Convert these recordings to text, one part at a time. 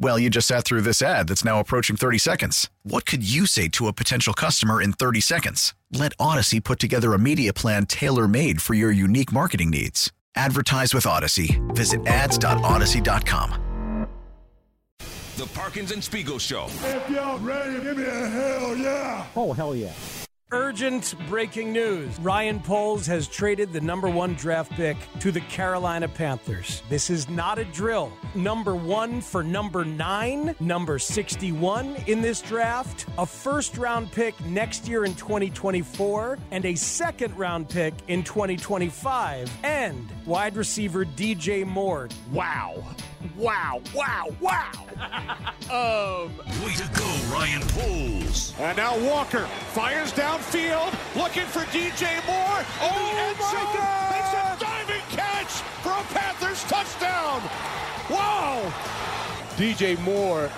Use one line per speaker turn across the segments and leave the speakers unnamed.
Well, you just sat through this ad that's now approaching 30 seconds. What could you say to a potential customer in 30 seconds? Let Audacy put together a media plan tailor made for your unique marketing needs. Advertise with Audacy. Visit ads.audacy.com.
The Parkins and Spiegel Show.
If y'all ready, give me a hell yeah.
Oh, hell yeah.
Urgent breaking news. Ryan Poles has traded the number one draft pick to the Carolina Panthers. This is not a drill. Number one for number nine, number 61 in this draft, a first round pick next year in 2024, and a second round pick in 2025, and wide receiver DJ Moore.
Wow. Wow, wow, wow. um,
Way to go, Ryan Poles.
and now Walker fires downfield, looking for DJ Moore. Oh my God! Makes a diving catch for a Panthers touchdown. Wow. DJ Moore.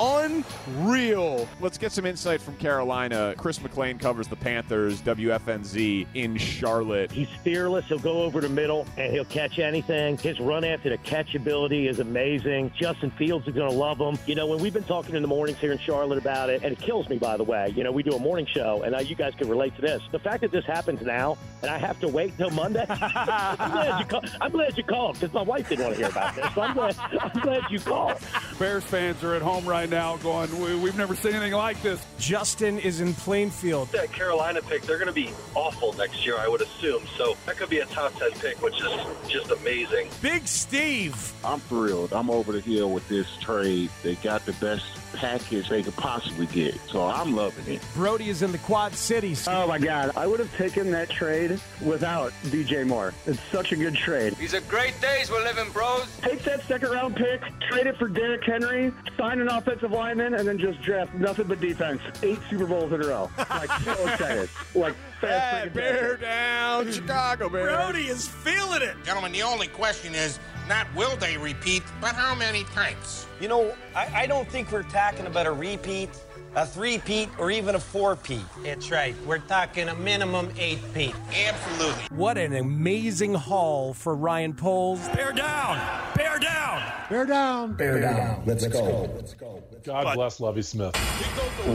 Unreal. Let's get some insight from Carolina. Chris McLean covers the Panthers, WFNZ in Charlotte.
He's fearless. He'll go over the middle and he'll catch anything. His run after the catch ability is amazing. Justin Fields is going to love him. You know, when we've been talking in the mornings here in Charlotte about it, and it kills me, by the way, you know, we do a morning show, and uh, you guys can relate to this. The fact that this happens now, and I have to wait till Monday, I'm glad you, call- I'm glad you called because my wife didn't want to hear about this. So I'm glad, I'm glad you called.
Bears fans are at home right now going, we, we've never seen anything like this.
Justin is in Plainfield.
That Carolina pick, they're going to be awful next year, I would assume. So that could be a top 10 pick, which is just amazing.
Big Steve.
I'm thrilled. I'm over the hill with this trade. They got the best package they could possibly get. So I'm loving it.
Brody is in the Quad Cities.
Oh my God! I would have taken that trade without DJ Moore. It's such a good trade.
These are great days we're living, bros.
Take that second round pick, trade it for Derrick Henry, sign an offensive lineman, and then just draft nothing but defense. Eight Super Bowls in a row. Like so excited. Like fast. freaking
bear down, Chicago Bears.
Brody is feeling it.
Gentlemen, the only question is not will they repeat, but how many times?
You know, I, I don't think we're talking about a repeat, a three-peat, or even a four-peat.
That's right. We're talking a minimum eight peat.
Absolutely.
What an amazing haul for Ryan Poles.
Bear down. Bear down.
Bear down.
Bear down. Let's go. Let's go.
God bless Lovie Smith.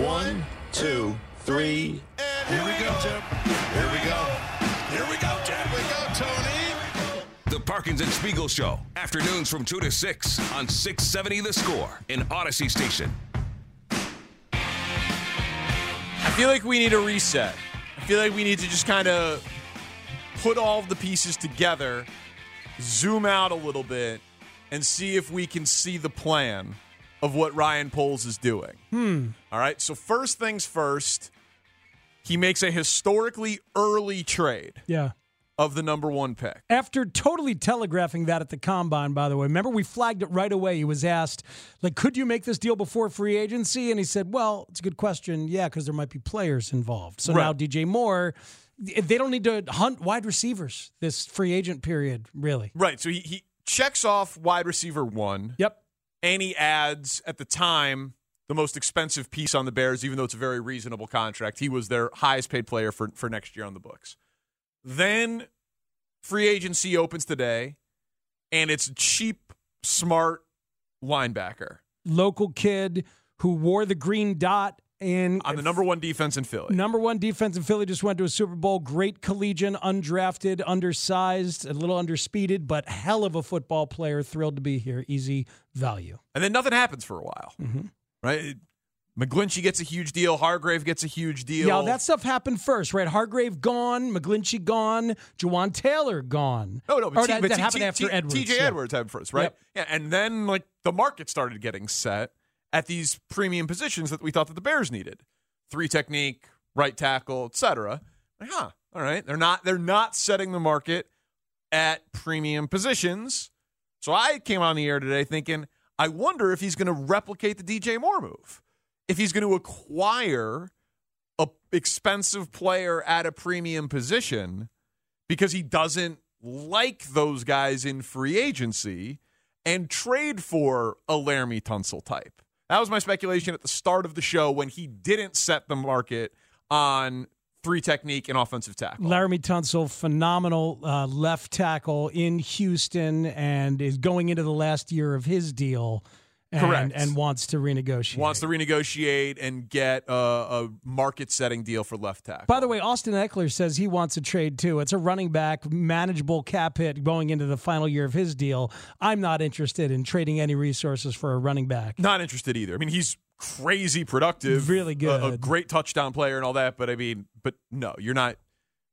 One,
two, three.
and here we go, Jim. Here we go. Here we go, Jim. Here we go, Tony.
The Parkins and Spiegel Show. Afternoons from 2 to 6 on 670 The Score in Audacy Station.
I feel like we need a reset. I feel like we need to just kind of put all of the pieces together, zoom out a little bit, and see if we can see the plan of what Ryan Poles is doing.
Hmm.
All right. So, first things first, he makes a historically early trade
Yeah.
Of the number one pick.
After totally telegraphing that at the combine, by the way, remember we flagged it right away. He was asked, like, could you make this deal before free agency? And he said, well, it's a good question. Yeah, because there might be players involved. So
Right.
now DJ Moore, they don't need to hunt wide receivers this free agent period, really.
Right. So, he, he checks off wide receiver one.
Yep.
And he adds, at the time, the most expensive piece on the Bears, even though it's a very reasonable contract. He was their highest paid player for, for next year on the books. Then free agency opens today, and it's cheap, smart linebacker
Local kid who wore the green dot and
on the number one defense in Philly.
Number one defense in Philly just went to a Super Bowl. Great collegian, undrafted, undersized, a little underspeeded, but hell of a football player. Thrilled to be here. Easy value.
And then nothing happens for a while,
Mhm.
right? McGlinchey gets a huge deal. Hargrave gets a huge deal.
Yeah, that stuff happened first, right? Hargrave gone, McGlinchey gone, Jawaan Taylor gone.
No, no, but,
Or
T-
that,
but
that
T-
happened
T-
after Edwards.
TJ
yeah.
Edwards happened first, right?
Yep.
Yeah, and then like the market started getting set at these premium positions that we thought that the Bears needed. Three technique, right tackle, etc. Like, huh, all right. They're not they're not setting the market at premium positions. So I came on the air today thinking, I wonder if he's going to replicate the DJ Moore move. If he's going to acquire a expensive player at a premium position because he doesn't like those guys in free agency and trade for a Laremy Tunsil type. That was my speculation at the start of the show when he didn't set the market on three technique and offensive tackle.
Laremy Tunsil, phenomenal uh, left tackle in Houston, and is going into the last year of his deal. And,
Correct.
And wants to renegotiate.
Wants to renegotiate and get a, a market setting deal for left tackle.
By the way, Austin Ekeler says he wants a trade too. It's a running back, manageable cap hit going into the final year of his deal. I'm not interested in trading any resources for a running back.
Not interested either. I mean, he's crazy productive,
Really
a- a, great touchdown player and all that. But I mean, but no, you're not.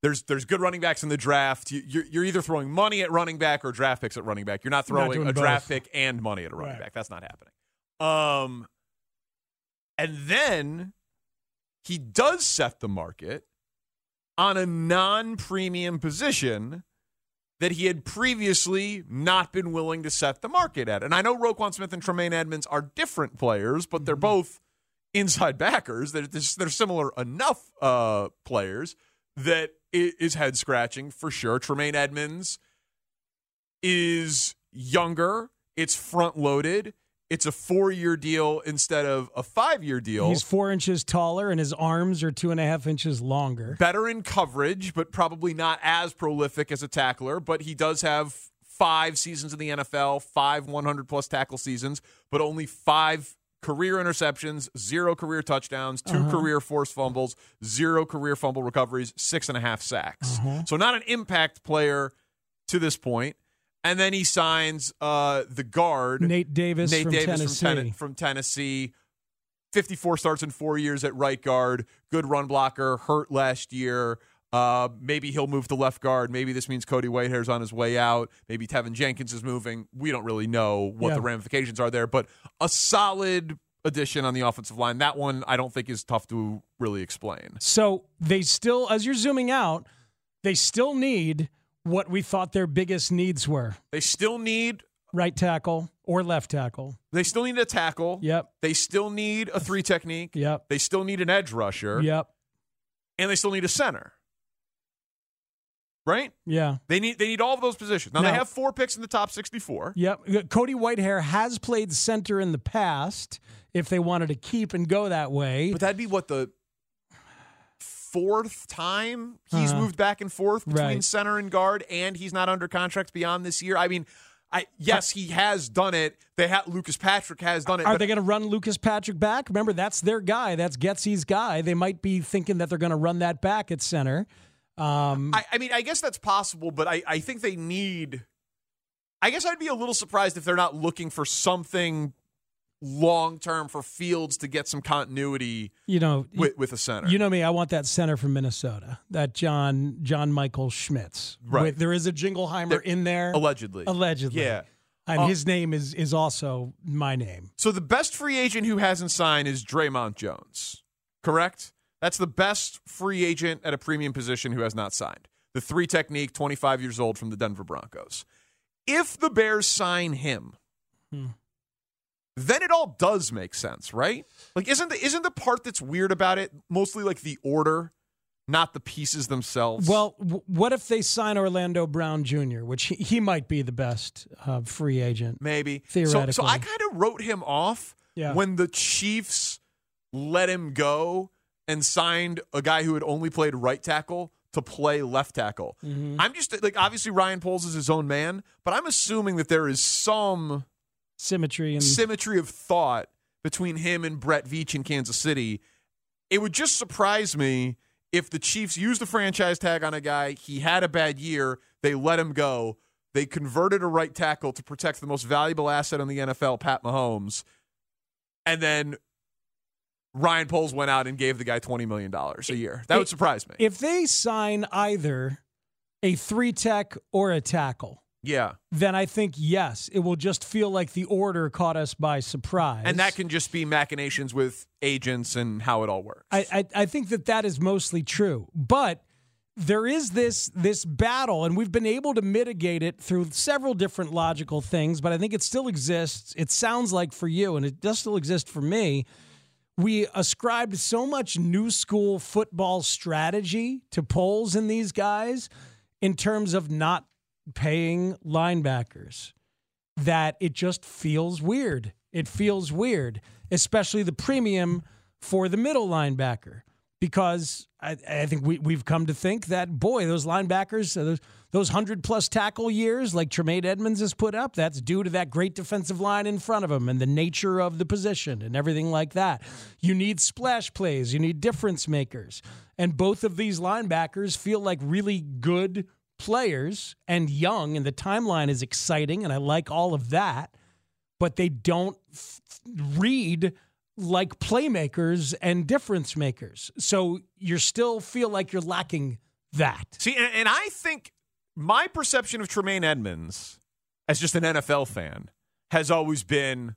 There's there's good running backs in the draft. You, you're, you're either throwing money at running back or draft picks at running back. You're not
You're not
throwing a draft pick and money at a running
Right.
back. That's not happening. Um, and then he does set the market on a non-premium position that he had previously not been willing to set the market at. And I know Roquan Smith and Tremaine Edmonds are different players, but they're both inside backers. They're, they're similar enough uh, players that is head scratching for sure. Tremaine Edmonds is younger. It's front loaded. It's a four year deal instead of a five year deal.
He's four inches taller, and his arms are two and a half inches longer.
better in coverage, but probably not as prolific as a tackler. But he does have five seasons in the NFL, five 100 plus tackle seasons, but only five career interceptions, zero career touchdowns, 2
Uh-huh.
career forced fumbles, zero career fumble recoveries, six and a half sacks. So not an impact player to this point. And then he signs uh, the guard
Nate Davis
Nate
from
Davis
Tennessee.
From, Ten- from Tennessee. 54 starts in four years at right guard. Good run blocker. Hurt last year. Uh, maybe he'll move to left guard. Maybe this means Cody Whitehair's on his way out. Maybe Teven Jenkins is moving. We don't really know what
Yeah.
the ramifications are there, but a solid addition on the offensive line. That one I don't think is tough to really explain.
So they still, as you're zooming out, they still need what we thought their biggest needs were
They still need
right tackle or left tackle.
they still need a tackle.
Yep.
They still need a three technique.
Yep.
They still need an edge rusher.
Yep.
And they still need a center. Right?
Yeah.
They need they need all of those positions. Now,
Now-
they have four picks in the top 64.
Yep. Cody Whitehair has played center in the past if they wanted to keep and go that way.
But that'd be what the fourth time he's
Uh-huh.
moved back and forth between
Right.
center and guard and he's not under contract beyond this year. I mean, I yes, he has done it. They ha- Lucas Patrick has done it.
Are
but
they going to run Lucas Patrick back? Remember, that's their guy. That's Getsy's guy. They might be thinking that they're going to run that back at center. Um,
I, I mean, I guess that's possible, but I, I think they need. I guess I'd be a little surprised if they're not looking for something long term for Fields to get some continuity
you know,
with, with a center.
You know me. I want that center from Minnesota. That John John Michael Schmitz.
Right.
With- there is a Jingleheimer
There-
in there.
allegedly.
Allegedly.
Yeah.
And
Uh,
his name is is also my name.
So the best free agent who hasn't signed is Dre'Mont Jones, correct? That's the best free agent at a premium position who has not signed. The three technique, 25 years old from the Denver Broncos. If the Bears sign him,
Hmm.
then it all does make sense, right? Like, isn't the isn't the part that's weird about it mostly like the order, not the pieces themselves?
Well, w- what if they sign Orlando Brown Jr., which he, he might be the best uh, free agent?
maybe
Theoretically.
So, so I kind of wrote him off
Yeah.
when the Chiefs let him go and signed a guy who had only played right tackle to play left tackle.
Mhm.
I'm just like obviously Ryan Poles is his own man, but I'm assuming that there is some
Symmetry and
symmetry of thought between him and Brett Veach in Kansas City. It would just surprise me if the Chiefs used the franchise tag on a guy, he had a bad year, they let him go, they converted a right tackle to protect the most valuable asset on the NFL, Pat Mahomes, and then Ryan Poles went out and gave the guy twenty million dollars a year. That would surprise me.
If they sign either a three tech or a tackle,
Yeah.
then I think yes, it will just feel like the order caught us by surprise.
And that can just be machinations with agents and how it all works.
I, I I think that that is mostly true, but there is this this battle, and we've been able to mitigate it through several different logical things. But I think it still exists. It sounds like for you, and it does still exist for me. We ascribed so much new school football strategy to Poles in these guys in terms of not paying linebackers that it just feels weird. It feels weird, especially the premium for the middle linebacker, because I, I think we, we've come to think that, boy, those linebackers, those, those 100 plus tackle years like Tremaine Edmonds has put up, that's due to that great defensive line in front of him and the nature of the position and everything like that. You need splash plays, you need difference makers. And both of these linebackers feel like really good players and young, and the timeline is exciting, and I like all of that, but they don't f- read like playmakers and difference makers. So you still feel like you're lacking that.
See, and, and I think my perception of Tremaine Edmonds as just an NFL fan has always been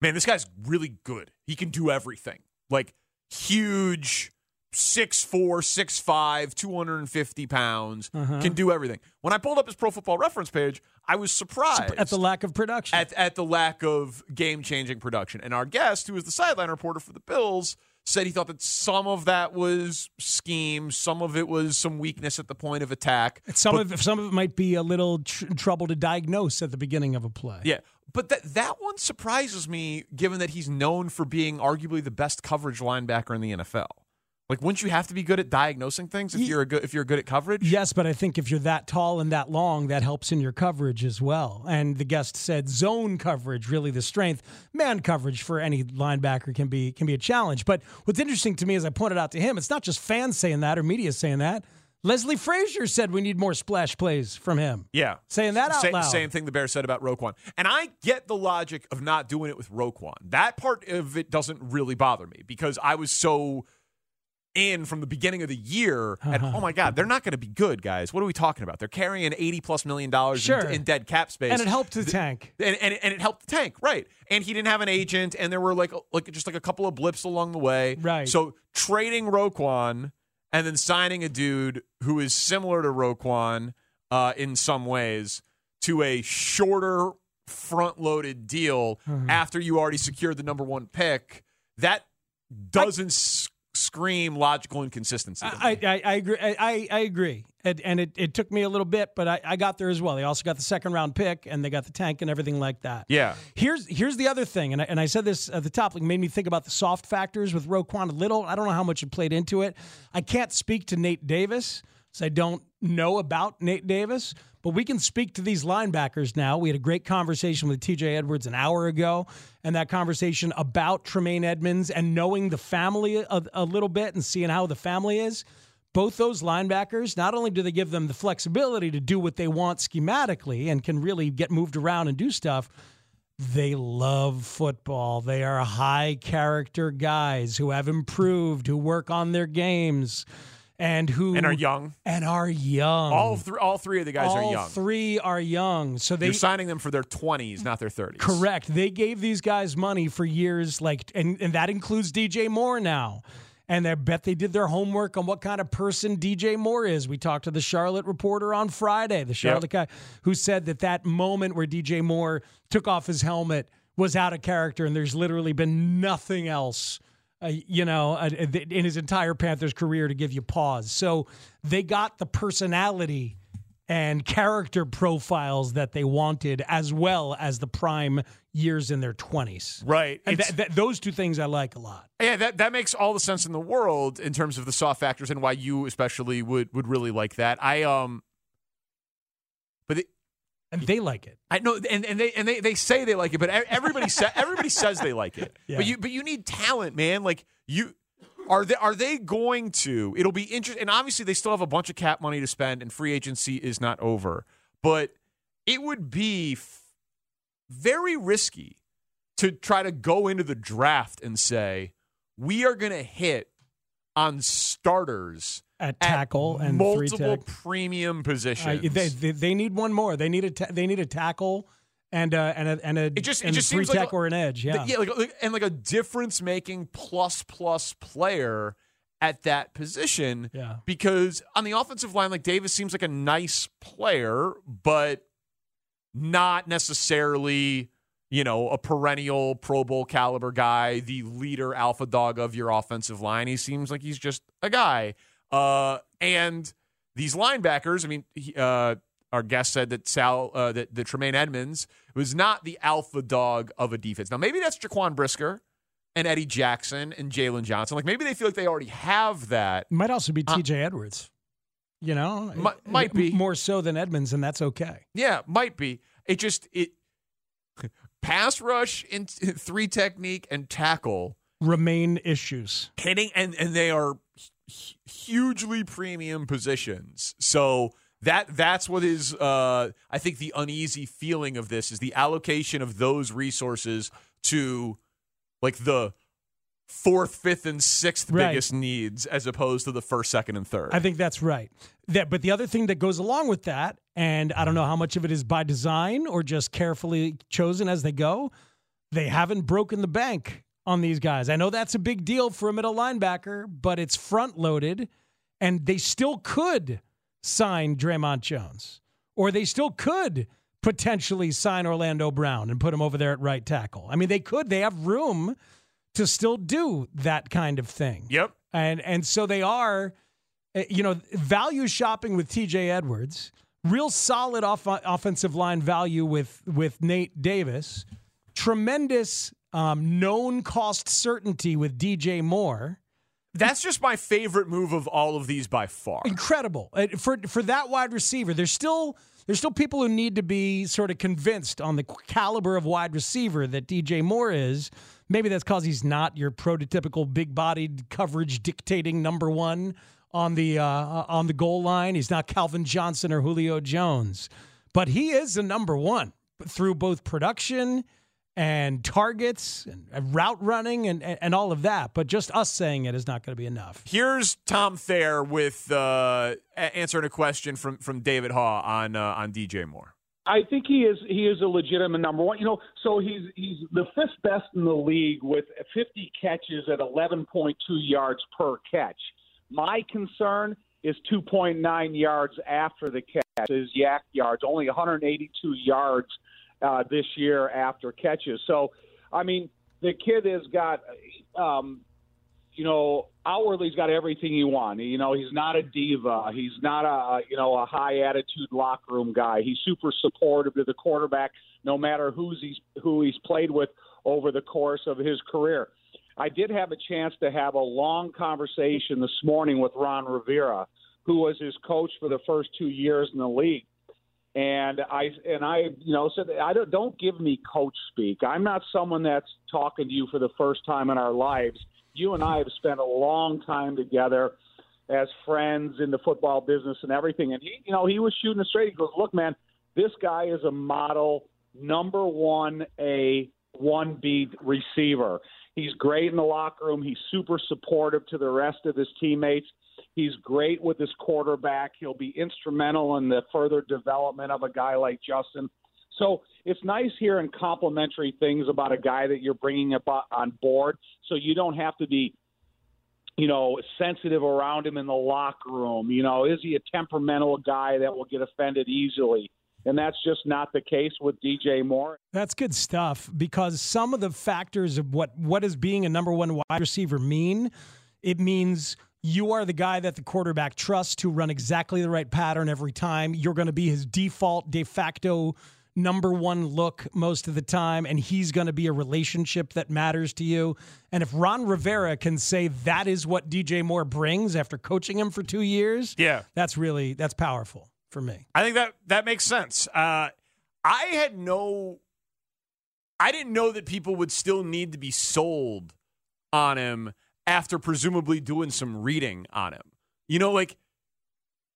man, this guy's really good. He can do everything. Like huge, 6'4, 6'5, 250 pounds,
Uh-huh.
can do everything. When I pulled up his pro football reference page, I was surprised
At the lack of production.
at, at the lack of game changing production. And our guest, who is the sideline reporter for the Bills, said he thought that some of that was scheme, some of it was some weakness at the point of attack.
some
But-
of some of it might be a little tr- trouble to diagnose at the beginning of a play.
yeah, but that that one surprises me, given that he's known for being arguably the best coverage linebacker in the NFL. Like, wouldn't you have to be good at diagnosing things if you're a good if you're good at coverage?
Yes, but I think if you're that tall and that long, that helps in your coverage as well. And the guest said zone coverage really the strength. Man coverage for any linebacker can be can be a challenge. But what's interesting to me, as I pointed out to him, it's not just fans saying that or media saying that. Leslie Frazier said we need more splash plays from him.
Yeah.
Saying that out
Sa-
loud.
Same thing the Bears said about Roquan. And I get the logic of not doing it with Roquan. That part of it doesn't really bother me because I was so in from the beginning of the year and
Uh-huh.
oh my god they're not going to be good guys what are we talking about they're carrying 80 plus million dollars
Sure.
in, in dead cap space
And it helped the tank.
and, and, and it helped the tank right and he didn't have an agent and there were like like just like a couple of blips along the way
Right.
so trading Roquan and then signing a dude who is similar to Roquan uh, in some ways to a shorter front loaded deal
Mhm.
after you already secured the number one pick that doesn't s- scream logical inconsistency.
I, I, I agree. I, I- agree. And, and it, it took me a little bit, but I, I got there as well. They also got the second round pick, and they got the tank and everything like that.
yeah
Here's here's the other thing, and I, and I said this at the top, like made me think about the soft factors with Roquan a little. I don't know how much it played into it. I can't speak to Nate Davis, I don't know about Nate Davis, but we can speak to these linebackers now. We had a great conversation with TJ Edwards an hour ago, and that conversation about Tremaine Edmonds and knowing the family a, a little bit and seeing how the family is. Both those linebackers, not only do they give them the flexibility to do what they want schematically and can really get moved around and do stuff, they love football. They are high character guys who have improved, who work on their games, and who
and are young
and are young.
all three all three of the guys
All
are young
three are young. So they
you're signing them for their 20s not their 30s
Correct. They gave these guys money for years, like, and, and that includes DJ Moore now. And I bet they did their homework on what kind of person DJ Moore is. We talked to the Charlotte reporter on Friday, the Charlotte guy, who said that that moment where DJ Moore took off his helmet was out of character, and there's literally been nothing else, uh, you know, uh, in his entire Panthers career to give you pause. So they got the personality and character profiles that they wanted, as well as the prime years in their 20s.
right
And th- th- those two things I like a lot.
Yeah, that, that makes all the sense in the world in terms of the soft factors and why you especially would would really like that. I um,
And they like it.
I know, and, and they and they, they say they like it, but everybody sa- everybody says they like it.
Yeah.
But you but you need talent, man. Like you are they are they going to? It'll be interesting, and obviously they still have a bunch of cap money to spend, and free agency is not over. But it would be f- very risky to try to go into the draft and say we are going to hit on starters
At tackle and three
multiple premium
Uh,
positions.
they, they they need one more. They need a ta- they need a tackle and uh, and a and a
it just it just
three
seems like a-
or an edge. Yeah,
yeah, like- and like a difference making plus plus player at that position.
Yeah.
because on the offensive line, like Davis seems like a nice player, but not necessarily you know a perennial Pro Bowl caliber guy, the leader alpha dog of your offensive line. He seems like he's just a guy. Uh, and these linebackers, I mean, he, uh, our guest said that Sal, uh, that, that Tremaine Edmonds was not the alpha dog of a defense. Now, maybe that's Jaquan Brisker and Eddie Jackson and Jaylon Johnson. Like maybe they feel like they already have that.
might also be T.J. Edwards. You know,
Mi- might be.
more so than Edmonds, and that's okay.
Yeah, might be. It just it pass rush in three technique and tackle
Remain issues.
hitting and and they are hugely premium positions. So that that's what is uh I think the uneasy feeling of this is the allocation of those resources to like the fourth, fifth, and sixth
Right.
biggest needs as opposed to the first, second, and third.
I think that's right. That, but the other thing that goes along with that, and I don't know how much of it is by design or just carefully chosen as they go, they haven't broken the bank on these guys. I know that's a big deal for a middle linebacker, but it's front loaded, and they still could sign Dre'Mont Jones, or they still could potentially sign Orlando Brown and put him over there at right tackle. I mean, they could. They have room to still do that kind of thing.
Yep.
And and so they are, uh, you know, value shopping with T.J. Edwards, real solid off- offensive line value with with Nate Davis, tremendous um, known cost certainty with DJ Moore.
That's just my favorite move of all of these by far.
Incredible for for that wide receiver. There's still there's still people who need to be sort of convinced on the caliber of wide receiver that DJ Moore is. Maybe that's because he's not your prototypical big-bodied coverage dictating number one on the uh, on the goal line. He's not Calvin Johnson or Julio Jones, but he is the number one through both production and targets and route running and, and, and all of that. But just us saying it is not going to be enough.
Here's Tom Thayer with uh, answering a question from from David Haugh on uh, on DJ Moore.
I think he is he is a legitimate number one. You know, so he's he's the fifth best in the league with 50 catches at 11.2 yards per catch. My concern is 2.9 yards after the catch. His YAC yards only 182 yards uh, this year after catches. So, I mean, the kid has got, um, you know, outwardly he's got everything you want. You know, he's not a diva. He's not a you know a high attitude locker room guy. He's super supportive to the quarterback, no matter who's he's who he's played with over the course of his career. I did have a chance to have a long conversation this morning with Ron Rivera, who was his coach for the first two years in the league. And I and I, you know, said I don't don't give me coach speak. I'm not someone that's talking to you for the first time in our lives. You and I have spent a long time together as friends in the football business and everything. And he, you know, he was shooting straight. He goes, "Look, man, this guy is a model number one A one B receiver. He's great in the locker room. He's super supportive to the rest of his teammates. He's great with his quarterback. He'll be instrumental in the further development of a guy like Justin. So it's nice hearing complimentary things about a guy that you're bringing up on board. So you don't have to be, you know, sensitive around him in the locker room. You know, is he a temperamental guy that will get offended easily? And that's just not the case with DJ Moore.
That's good stuff because some of the factors of what what is being a number one wide receiver mean? It means you are the guy that the quarterback trusts to run exactly the right pattern every time. You're going to be his default de facto number one look most of the time, and he's going to be a relationship that matters to you. And if Ron Rivera can say that is what DJ Moore brings after coaching him for two years,
Yeah.
that's really that's powerful for me.
I think that that makes sense. Uh, I had no, I didn't know that people would still need to be sold on him after presumably doing some reading on him. You know, like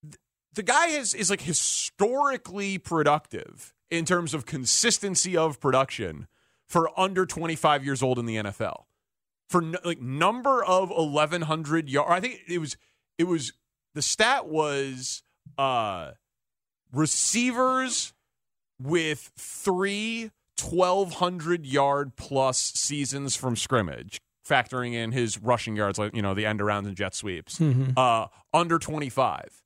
th- the guy is is like historically productive in terms of consistency of production for under 25 years old in the NFL. for n- like number of 1100 yards. I think it was it was the stat was uh receivers with three 1200 yard plus seasons from scrimmage factoring in his rushing yards like you know the end arounds and jet sweeps
Mhm.
uh under 25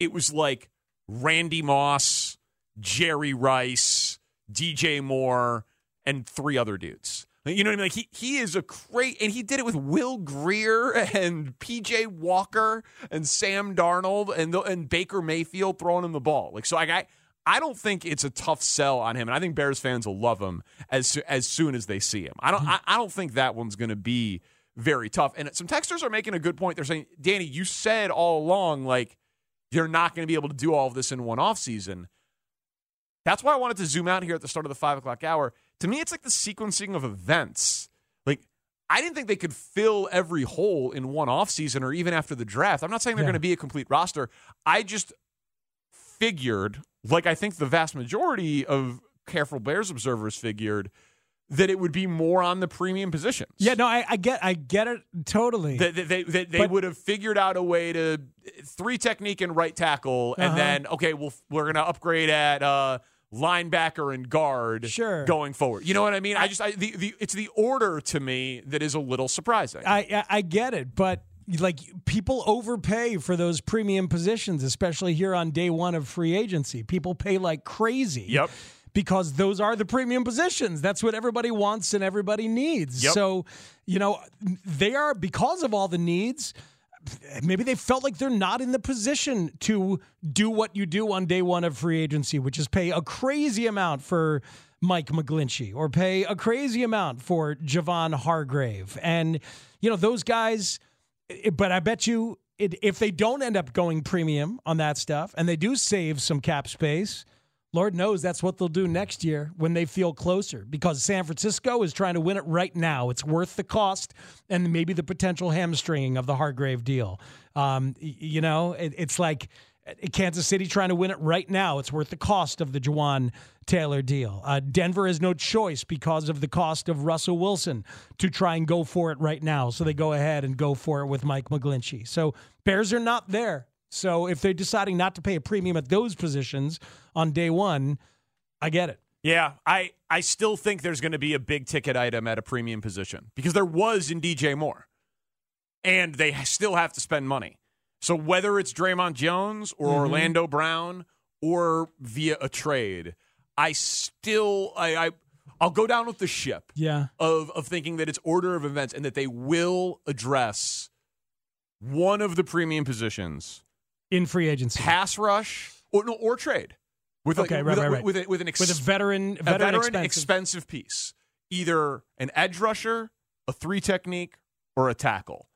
it was like randy moss jerry rice dj moore and three other dudes you know what I mean? Like he he is a great, and he did it with Will Grier and PJ Walker and Sam Darnold and the, and Baker Mayfield throwing him the ball. Like so, I I I don't think it's a tough sell on him, and I think Bears fans will love him as as soon as they see him. I don't I, I don't think that one's going to be very tough. And some texters are making a good point. They're saying, Danny, you said all along like you're not going to be able to do all of this in one off season. That's why I wanted to zoom out here at the start of the five o'clock hour. To me, it's like the sequencing of events. Like, I didn't think they could fill every hole in one offseason or even after the draft. I'm not saying they're
Yeah.
going to be a complete roster. I just figured, like I think the vast majority of careful Bears observers figured, that it would be more on the premium positions.
Yeah, no, I, I get, I get it totally.
That they, they, they,
But-
would have figured out a way to three technique and right tackle, and
Uh-huh.
then okay, well we're gonna upgrade at uh, linebacker and guard.
Sure.
going forward. You know what I mean? I just I, the, the it's the order to me that is a little surprising.
I, I I get it, but like people overpay for those premium positions, especially here on day one of free agency. People pay like crazy.
Yep.
Because those are the premium positions. That's what everybody wants and everybody needs.
Yep.
So, you know, they are because of all the needs. Maybe they felt like they're not in the position to do what you do on day one of free agency, which is pay a crazy amount for Mike McGlinchey or pay a crazy amount for Javon Hargrave. And, you know, those guys, but I bet you it, if they don't end up going premium on that stuff and they do save some cap space, Lord knows that's what they'll do next year when they feel closer because San Francisco is trying to win it right now. It's worth the cost and maybe the potential hamstringing of the Hargrave deal. Um, you know, it, it's like Kansas City trying to win it right now. It's worth the cost of the Jawaan Taylor deal. Uh, Denver has no choice because of the cost of Russell Wilson to try and go for it right now. So they go ahead and go for it with Mike McGlinchey. So Bears are not there. So if they're deciding not to pay a premium at those positions on day one, I get it.
Yeah, I I still think there's going to be a big ticket item at a premium position because there was in DJ Moore, and they still have to spend money. So whether it's Dre'Mont Jones or
Mhm.
Orlando Brown or via a trade, I still I, I I'll go down with the ship.
Yeah.
Of of thinking that it's order of events and that they will address one of the premium positions
in free agency,
pass rush or no or trade. With
Okay,
a,
right,
with,
right, right.
with, a, with an ex-
With a veteran-
a
veteran
expensive.
expensive.
piece, either an edge rusher, a three technique, or a tackle.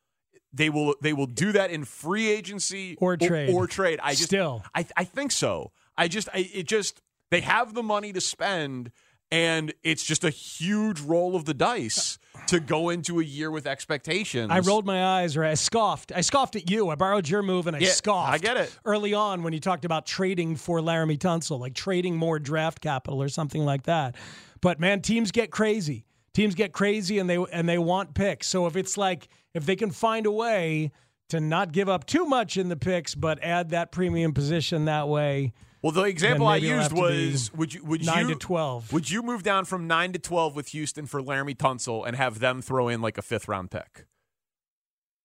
They will they will do that in free agency
Or trade.
or, trade. I just
Still.
I I think so. I just I, it just they have the money to spend. And it's just a huge roll of the dice to go into a year with expectations.
I rolled my eyes or I scoffed. I scoffed at you. I borrowed your move and I
Yeah,
scoffed.
I get it.
Early on when you talked about trading for Laremy Tunsil, like trading more draft capital or something like that. But man, teams get crazy. Teams get crazy and they and they want picks. So if it's like if they can find a way to not give up too much in the picks but add that premium position that way.
Well, the example I used
have to be
was would you would
nine
you
to twelve.
Would you move down from nine to twelve with Houston for Laremy Tunsil and have them throw in like a fifth round pick?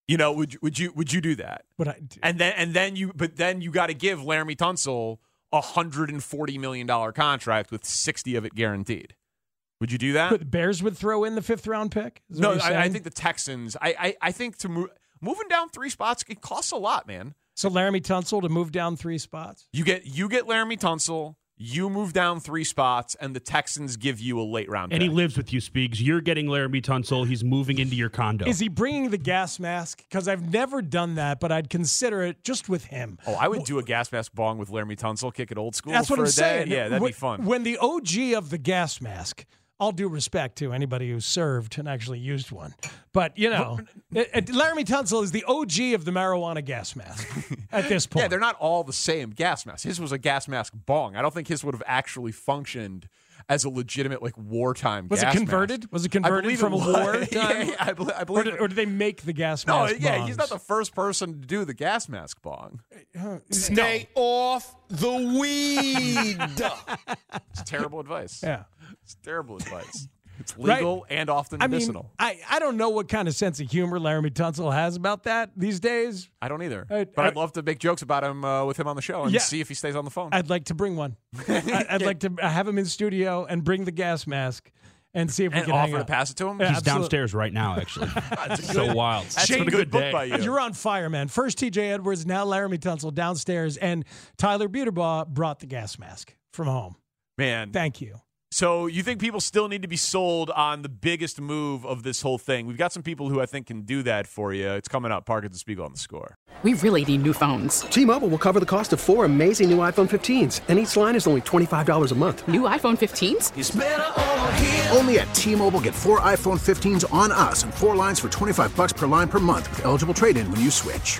You know, would you would you would you do that?
Would I?
And then and then you but then you got to give Laremy Tunsil a hundred and forty million dollar contract with sixty of it guaranteed. Would you do that?
But Bears would throw in the fifth round pick?
No, I, I think the Texans. I I, I think to move moving down three spots it costs a lot, man.
So Laremy Tunsil to move down three spots.
You get you get Laremy Tunsil. You move down three spots, and the Texans give you a late round.
And he lives with you, Speaks. You're getting Laremy Tunsil. He's moving into your condo.
Is he bringing the gas mask? Because I've never done that, but I'd consider it just with him.
Oh, I would do a gas mask bong with Laremy Tunsil, kick it old school
That's
for
what I'm
a day.
saying.
Yeah, that'd
when,
be fun.
When the OG of the gas mask, all due respect to anybody who served and actually used one, but you know, it, it- Laremy Tunsil is the OG of the marijuana gas mask at this point.
Yeah, they're not all the same gas mask. His was a gas mask bong. I don't think his would have actually functioned as a legitimate like wartime.
Was it converted?
mask.
Was it converted
believe
from
it
a
was.
war
Yeah,
time?
yeah, I, believe, I
Or
believe.
did, or did they make the gas mask?
no,
mask?
yeah, he's not the first person to do the gas mask bong.
Stay off the weed.
It's terrible advice.
Yeah.
It's terrible advice. It's
Right.
legal and often
I mean,
medicinal.
I, I don't know what kind of sense of humor Laremy Tunsil has about that these days.
I don't either.
I-
but
I-
I'd love to make jokes about him uh, with him on the show and
Yeah.
see if he stays on the phone.
I'd like to bring one. I, I'd like to have him in studio and bring the gas mask and see if we can
offer to pass it to him.
Yeah,
He's
absolutely.
downstairs right now, actually.
That's a
so
good-
wild.
That's
What
a good book
day.
by you.
You're on fire, man. First TJ Edwards, now Laremy Tunsil downstairs, and Tyler Buterbaugh brought the gas mask from home.
Man,
Thank you.
So you think people still need to be sold on the biggest move of this whole thing? We've got some people who I think can do that for you. It's coming up. Parkins and Spiegel on the score.
We really need new phones.
T-Mobile will cover the cost of four amazing new iPhone 15s, and each line is only $25 a month.
New iPhone 15s?
Only at T-Mobile get four iPhone 15s on us and four lines for 25 bucks per line per month with eligible trade-in when you switch.